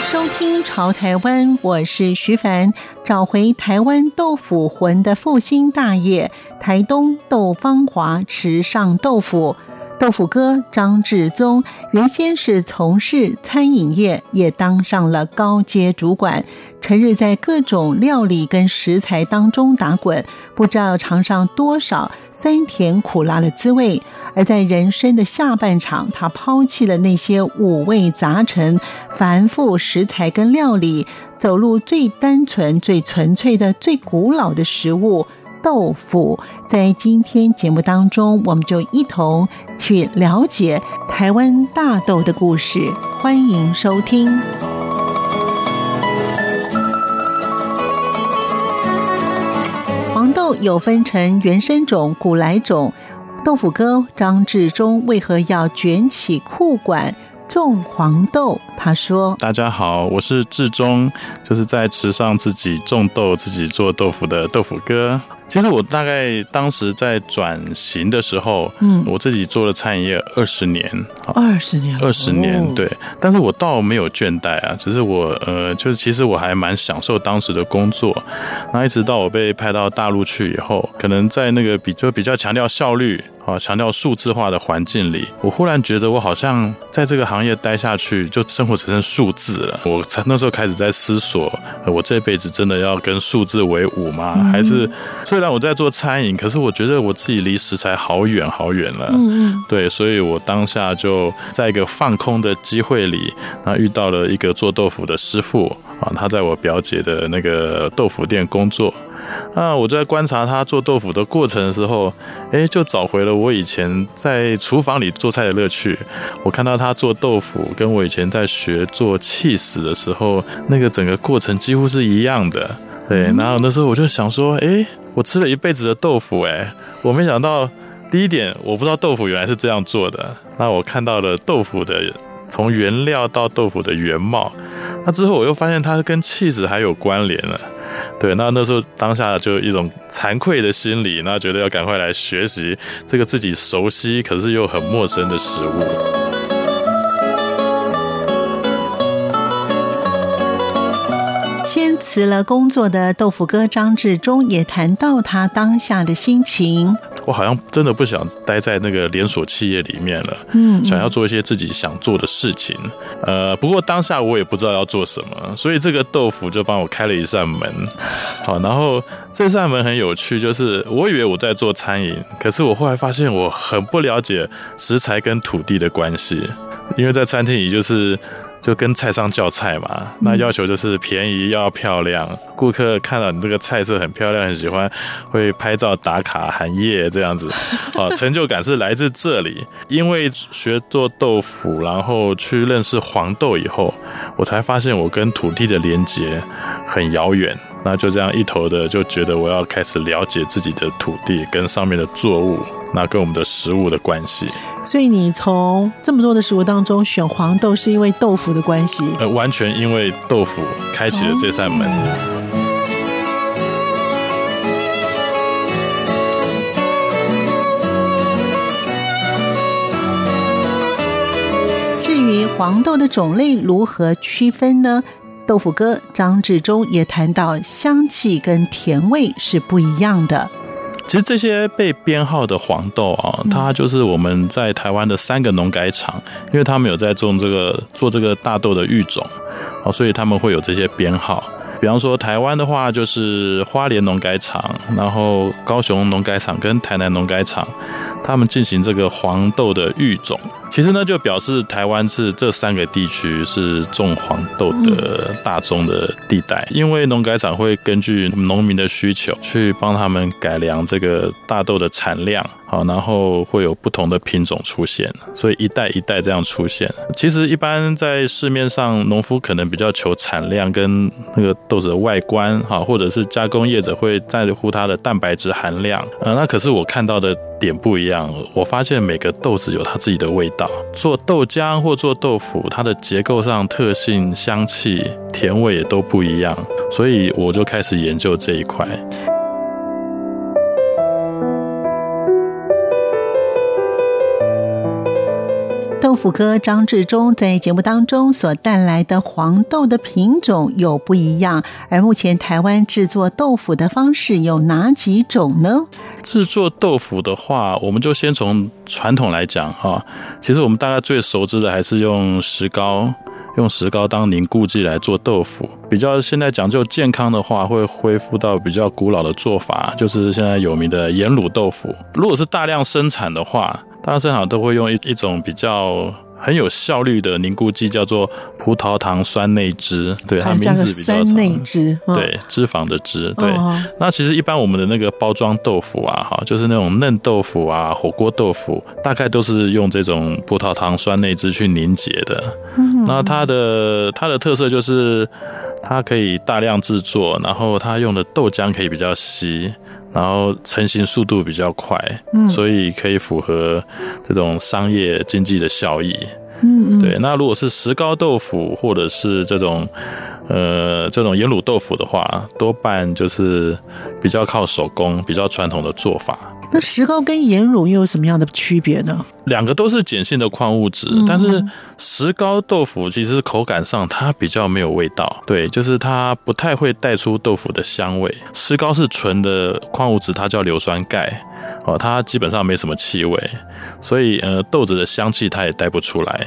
收听潮台湾，我是徐凡。找回台湾豆腐魂的复兴大业——台东豆芳华池上豆腐。豆腐哥张志宗原先是从事餐饮业，也当上了高阶主管。成日在各种料理跟食材当中打滚，不知道尝上多少酸甜苦辣的滋味。而在人生的下半场，他抛弃了那些五味杂陈、繁复食材跟料理，走入最单纯、最纯粹的、最古老的食物。豆腐，在今天节目当中，我们就一同去了解台湾大豆的故事。欢迎收听。黄豆有分成原生种、古来种。豆腐哥张志忠为何要卷起裤管种黄豆？他说：“大家好，我是志忠，就是在池上自己种豆、自己做豆腐的豆腐哥。”其实我大概当时在转型的时候，嗯，我自己做了餐饮业二十年，二十年，二十年，对。但是我倒没有倦怠啊，只是我呃，就是其实我还蛮享受当时的工作。那一直到我被派到大陆去以后，可能在那个比就比较强调效率啊，强调数字化的环境里，我忽然觉得我好像在这个行业待下去，就生活只剩数字了。我才那时候开始在思索，我这辈子真的要跟数字为伍吗？还是？虽然我在做餐饮，可是我觉得我自己离食材好远好远了。嗯嗯，对，所以我当下就在一个放空的机会里，那遇到了一个做豆腐的师傅啊，他在我表姐的那个豆腐店工作。啊，我在观察他做豆腐的过程的时候，哎，就找回了我以前在厨房里做菜的乐趣。我看到他做豆腐，跟我以前在学做气死的时候，那个整个过程几乎是一样的。对，然后那时候我就想说，哎。我吃了一辈子的豆腐，哎，我没想到，第一点，我不知道豆腐原来是这样做的。那我看到了豆腐的从原料到豆腐的原貌，那之后我又发现它跟气质还有关联了。对，那那时候当下就一种惭愧的心理，那觉得要赶快来学习这个自己熟悉可是又很陌生的食物。辞了工作的豆腐哥张志忠也谈到他当下的心情。我好像真的不想待在那个连锁企业里面了，嗯，想要做一些自己想做的事情。呃，不过当下我也不知道要做什么，所以这个豆腐就帮我开了一扇门。好，然后这扇门很有趣，就是我以为我在做餐饮，可是我后来发现我很不了解食材跟土地的关系，因为在餐厅里就是。就跟菜商叫菜嘛，那要求就是便宜要漂亮，顾客看到你这个菜色很漂亮，很喜欢，会拍照打卡喊耶这样子，啊，成就感是来自这里。因为学做豆腐，然后去认识黄豆以后，我才发现我跟土地的连结很遥远。那就这样一头的就觉得我要开始了解自己的土地跟上面的作物，那跟我们的食物的关系。所以你从这么多的食物当中选黄豆，是因为豆腐的关系？呃，完全因为豆腐开启了这扇门。至于黄豆的种类如何区分呢？豆腐哥张志忠也谈到，香气跟甜味是不一样的。其实这些被编号的黄豆啊，它就是我们在台湾的三个农改场，因为他们有在种这个做这个大豆的育种，哦，所以他们会有这些编号。比方说台湾的话，就是花莲农改场，然后高雄农改场跟台南农改场，他们进行这个黄豆的育种。其实呢，就表示台湾是这三个地区是种黄豆的大宗的地带，因为农改场会根据农民的需求去帮他们改良这个大豆的产量。好，然后会有不同的品种出现，所以一代一代这样出现。其实一般在市面上，农夫可能比较求产量跟那个豆子的外观，哈，或者是加工业者会在乎它的蛋白质含量。呃，那可是我看到的点不一样，我发现每个豆子有它自己的味道。做豆浆或做豆腐，它的结构上特性、香气、甜味也都不一样，所以我就开始研究这一块。豆腐哥张志忠在节目当中所带来的黄豆的品种有不一样，而目前台湾制作豆腐的方式有哪几种呢？制作豆腐的话，我们就先从传统来讲哈。其实我们大概最熟知的还是用石膏，用石膏当凝固剂来做豆腐。比较现在讲究健康的话，会恢复到比较古老的做法，就是现在有名的盐卤豆腐。如果是大量生产的话，大家正好都会用一一种比较很有效率的凝固剂，叫做葡萄糖酸内酯。对，它名字比较长。酸内酯，对，脂肪的脂。对，那其实一般我们的那个包装豆腐啊，哈，就是那种嫩豆腐啊，火锅豆腐，大概都是用这种葡萄糖酸内酯去凝结的。那它的它的特色就是它可以大量制作，然后它用的豆浆可以比较稀。然后成型速度比较快，嗯，所以可以符合这种商业经济的效益，嗯，对。那如果是石膏豆腐或者是这种，呃，这种盐卤豆腐的话，多半就是比较靠手工、比较传统的做法。那石膏跟盐卤又有什么样的区别呢？两个都是碱性的矿物质，但是石膏豆腐其实口感上它比较没有味道，对，就是它不太会带出豆腐的香味。石膏是纯的矿物质，它叫硫酸钙，哦，它基本上没什么气味，所以呃豆子的香气它也带不出来。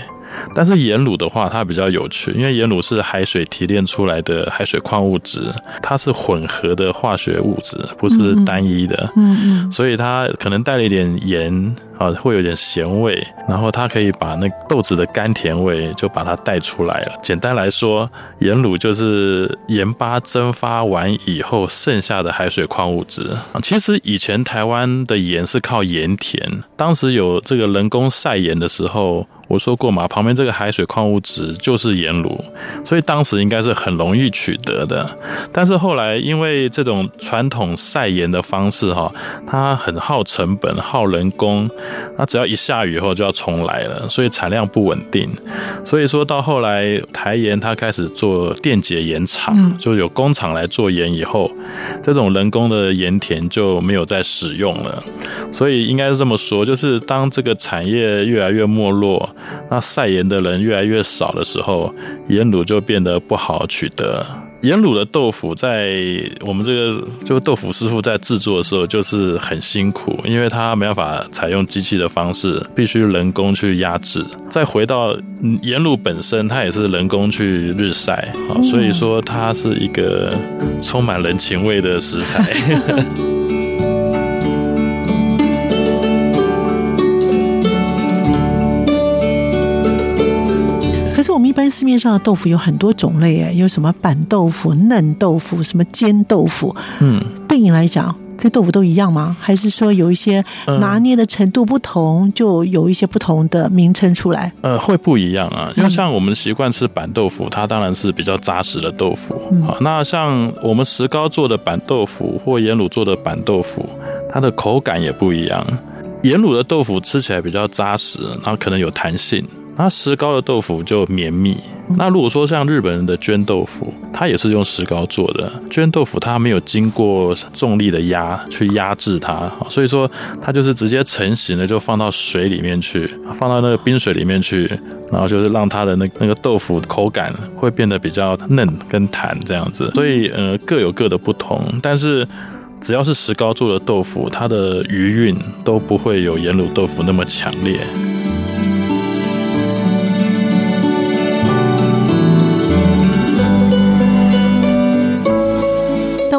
但是盐卤的话，它比较有趣，因为盐卤是海水提炼出来的海水矿物质，它是混合的化学物质，不是单一的。嗯嗯，所以它可能带了一点盐啊，会有点咸味，然后它可以把那豆子的甘甜味就把它带出来了。简单来说，盐卤就是盐巴蒸发完以后剩下的海水矿物质。其实以前台湾的盐是靠盐田，当时有这个人工晒盐的时候。我说过嘛，旁边这个海水矿物质就是盐卤，所以当时应该是很容易取得的。但是后来因为这种传统晒盐的方式哈，它很耗成本、耗人工，那只要一下雨以后就要重来了，所以产量不稳定。所以说到后来台盐它开始做电解盐厂，就有工厂来做盐以后，这种人工的盐田就没有再使用了。所以应该是这么说，就是当这个产业越来越没落。那晒盐的人越来越少的时候，盐卤就变得不好取得。盐卤的豆腐在我们这个就豆腐师傅在制作的时候就是很辛苦，因为他没办法采用机器的方式，必须人工去压制。再回到盐卤本身，它也是人工去日晒啊，所以说它是一个充满人情味的食材。市面上的豆腐有很多种类，哎，有什么板豆腐、嫩豆腐、什么煎豆腐，嗯，对你来讲，这豆腐都一样吗？还是说有一些拿捏的程度不同，就有一些不同的名称出来？呃，会不一样啊，因为像我们习惯吃板豆腐，它当然是比较扎实的豆腐。好，那像我们石膏做的板豆腐或盐卤做的板豆腐，它的口感也不一样。盐卤的豆腐吃起来比较扎实，然后可能有弹性。那石膏的豆腐就绵密。那如果说像日本人的绢豆腐，它也是用石膏做的。绢豆腐它没有经过重力的压去压制它，所以说它就是直接成型了，就放到水里面去，放到那个冰水里面去，然后就是让它的那那个豆腐口感会变得比较嫩跟弹这样子。所以呃各有各的不同，但是只要是石膏做的豆腐，它的余韵都不会有盐卤豆腐那么强烈。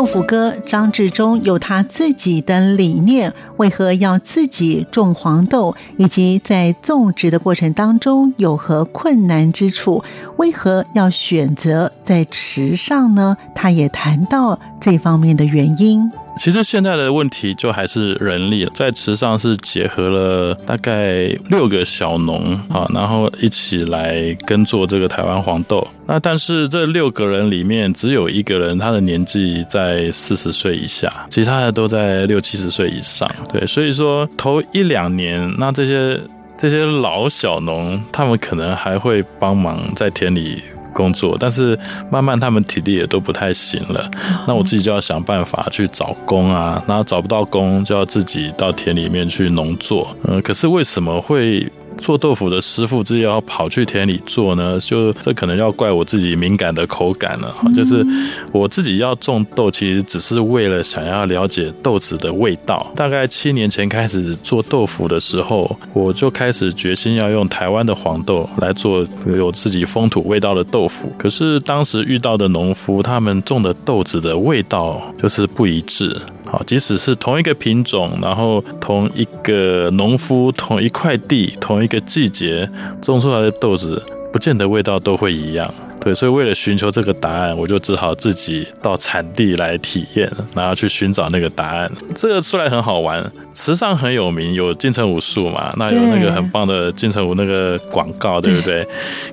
豆豆腐哥张志忠有他自己的理念，为何要自己种黄豆，以及在种植的过程当中有何困难之处？为何要选择在池上呢？他也谈到这方面的原因。其实现在的问题就还是人力，在池上是结合了大概六个小农啊，然后一起来耕作这个台湾黄豆。那但是这六个人里面只有一个人，他的年纪在四十岁以下，其他的都在六七十岁以上。对，所以说头一两年，那这些这些老小农，他们可能还会帮忙在田里。工作，但是慢慢他们体力也都不太行了，那我自己就要想办法去找工啊，然后找不到工就要自己到田里面去农作，嗯，可是为什么会？做豆腐的师傅自己要跑去田里做呢，就这可能要怪我自己敏感的口感了。就是我自己要种豆，其实只是为了想要了解豆子的味道。大概七年前开始做豆腐的时候，我就开始决心要用台湾的黄豆来做有自己风土味道的豆腐。可是当时遇到的农夫，他们种的豆子的味道就是不一致。好，即使是同一个品种，然后同一个农夫、同一块地、同一个季节种出来的豆子，不见得味道都会一样。对，所以为了寻求这个答案，我就只好自己到产地来体验，然后去寻找那个答案。这个出来很好玩，池上很有名，有金城武术嘛，那有那个很棒的金城武那个广告，对不对？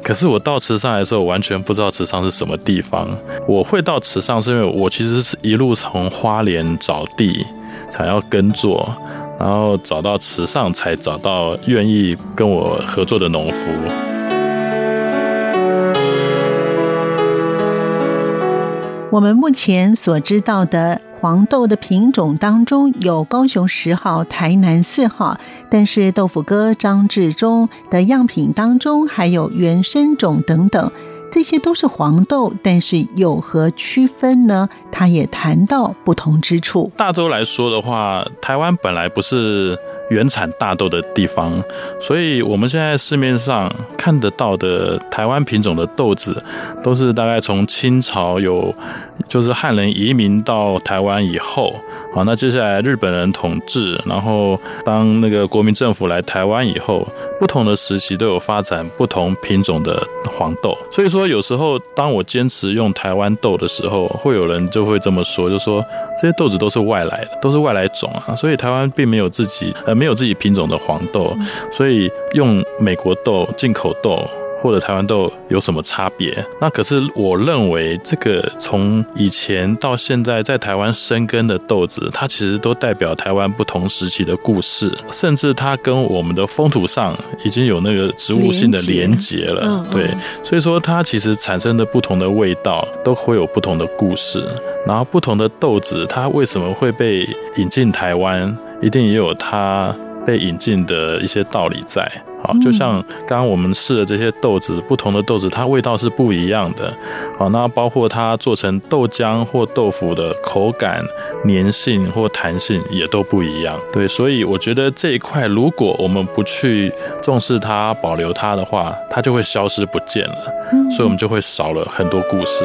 可是我到池上来的时候，我完全不知道池上是什么地方。我会到池上，是因为我其实是一路从花莲找地，想要耕作，然后找到池上，才找到愿意跟我合作的农夫。我们目前所知道的黄豆的品种当中，有高雄十号、台南四号，但是豆腐哥张志忠的样品当中还有原生种等等，这些都是黄豆，但是有何区分呢？他也谈到不同之处。大洲来说的话，台湾本来不是。原产大豆的地方，所以我们现在市面上看得到的台湾品种的豆子，都是大概从清朝有，就是汉人移民到台湾以后，好，那接下来日本人统治，然后当那个国民政府来台湾以后，不同的时期都有发展不同品种的黄豆。所以说，有时候当我坚持用台湾豆的时候，会有人就会这么说，就说这些豆子都是外来的，都是外来种啊，所以台湾并没有自己呃。没有自己品种的黄豆，所以用美国豆、进口豆或者台湾豆有什么差别？那可是我认为，这个从以前到现在在台湾生根的豆子，它其实都代表台湾不同时期的故事，甚至它跟我们的风土上已经有那个植物性的连结了。对，所以说它其实产生的不同的味道都会有不同的故事。然后不同的豆子，它为什么会被引进台湾？一定也有它被引进的一些道理在，好，就像刚刚我们试的这些豆子，不同的豆子它味道是不一样的，好，那包括它做成豆浆或豆腐的口感、粘性或弹性也都不一样，对，所以我觉得这一块如果我们不去重视它、保留它的话，它就会消失不见了，所以我们就会少了很多故事。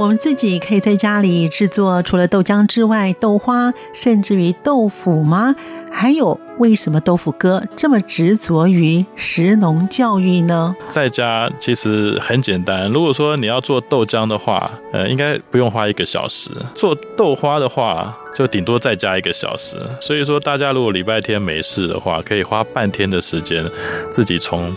我们自己可以在家里制作，除了豆浆之外，豆花，甚至于豆腐吗？还有，为什么豆腐哥这么执着于食农教育呢？在家其实很简单。如果说你要做豆浆的话，呃，应该不用花一个小时；做豆花的话，就顶多再加一个小时。所以说，大家如果礼拜天没事的话，可以花半天的时间，自己从。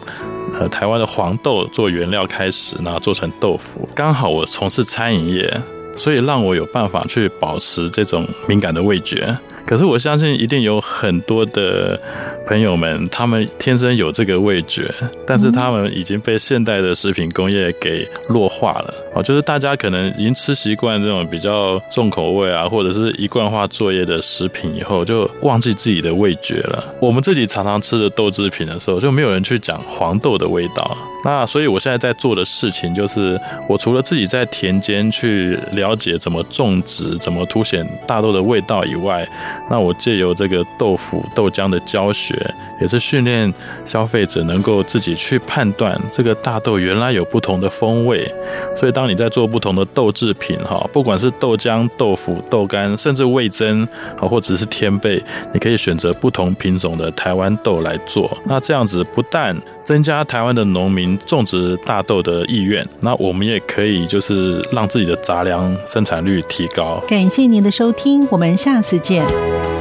呃，台湾的黄豆做原料开始，然后做成豆腐。刚好我从事餐饮业，所以让我有办法去保持这种敏感的味觉。可是我相信，一定有很多的朋友们，他们天生有这个味觉，但是他们已经被现代的食品工业给弱化了。哦，就是大家可能已经吃习惯这种比较重口味啊，或者是一贯化作业的食品以后，就忘记自己的味觉了。我们自己常常吃的豆制品的时候，就没有人去讲黄豆的味道。那所以我现在在做的事情，就是我除了自己在田间去了解怎么种植、怎么凸显大豆的味道以外，那我借由这个豆腐豆浆的教学，也是训练消费者能够自己去判断这个大豆原来有不同的风味，所以当你在做不同的豆制品哈，不管是豆浆、豆腐、豆干，甚至味增啊，或者是天贝，你可以选择不同品种的台湾豆来做。那这样子不但增加台湾的农民种植大豆的意愿，那我们也可以就是让自己的杂粮生产率提高。感谢您的收听，我们下次见。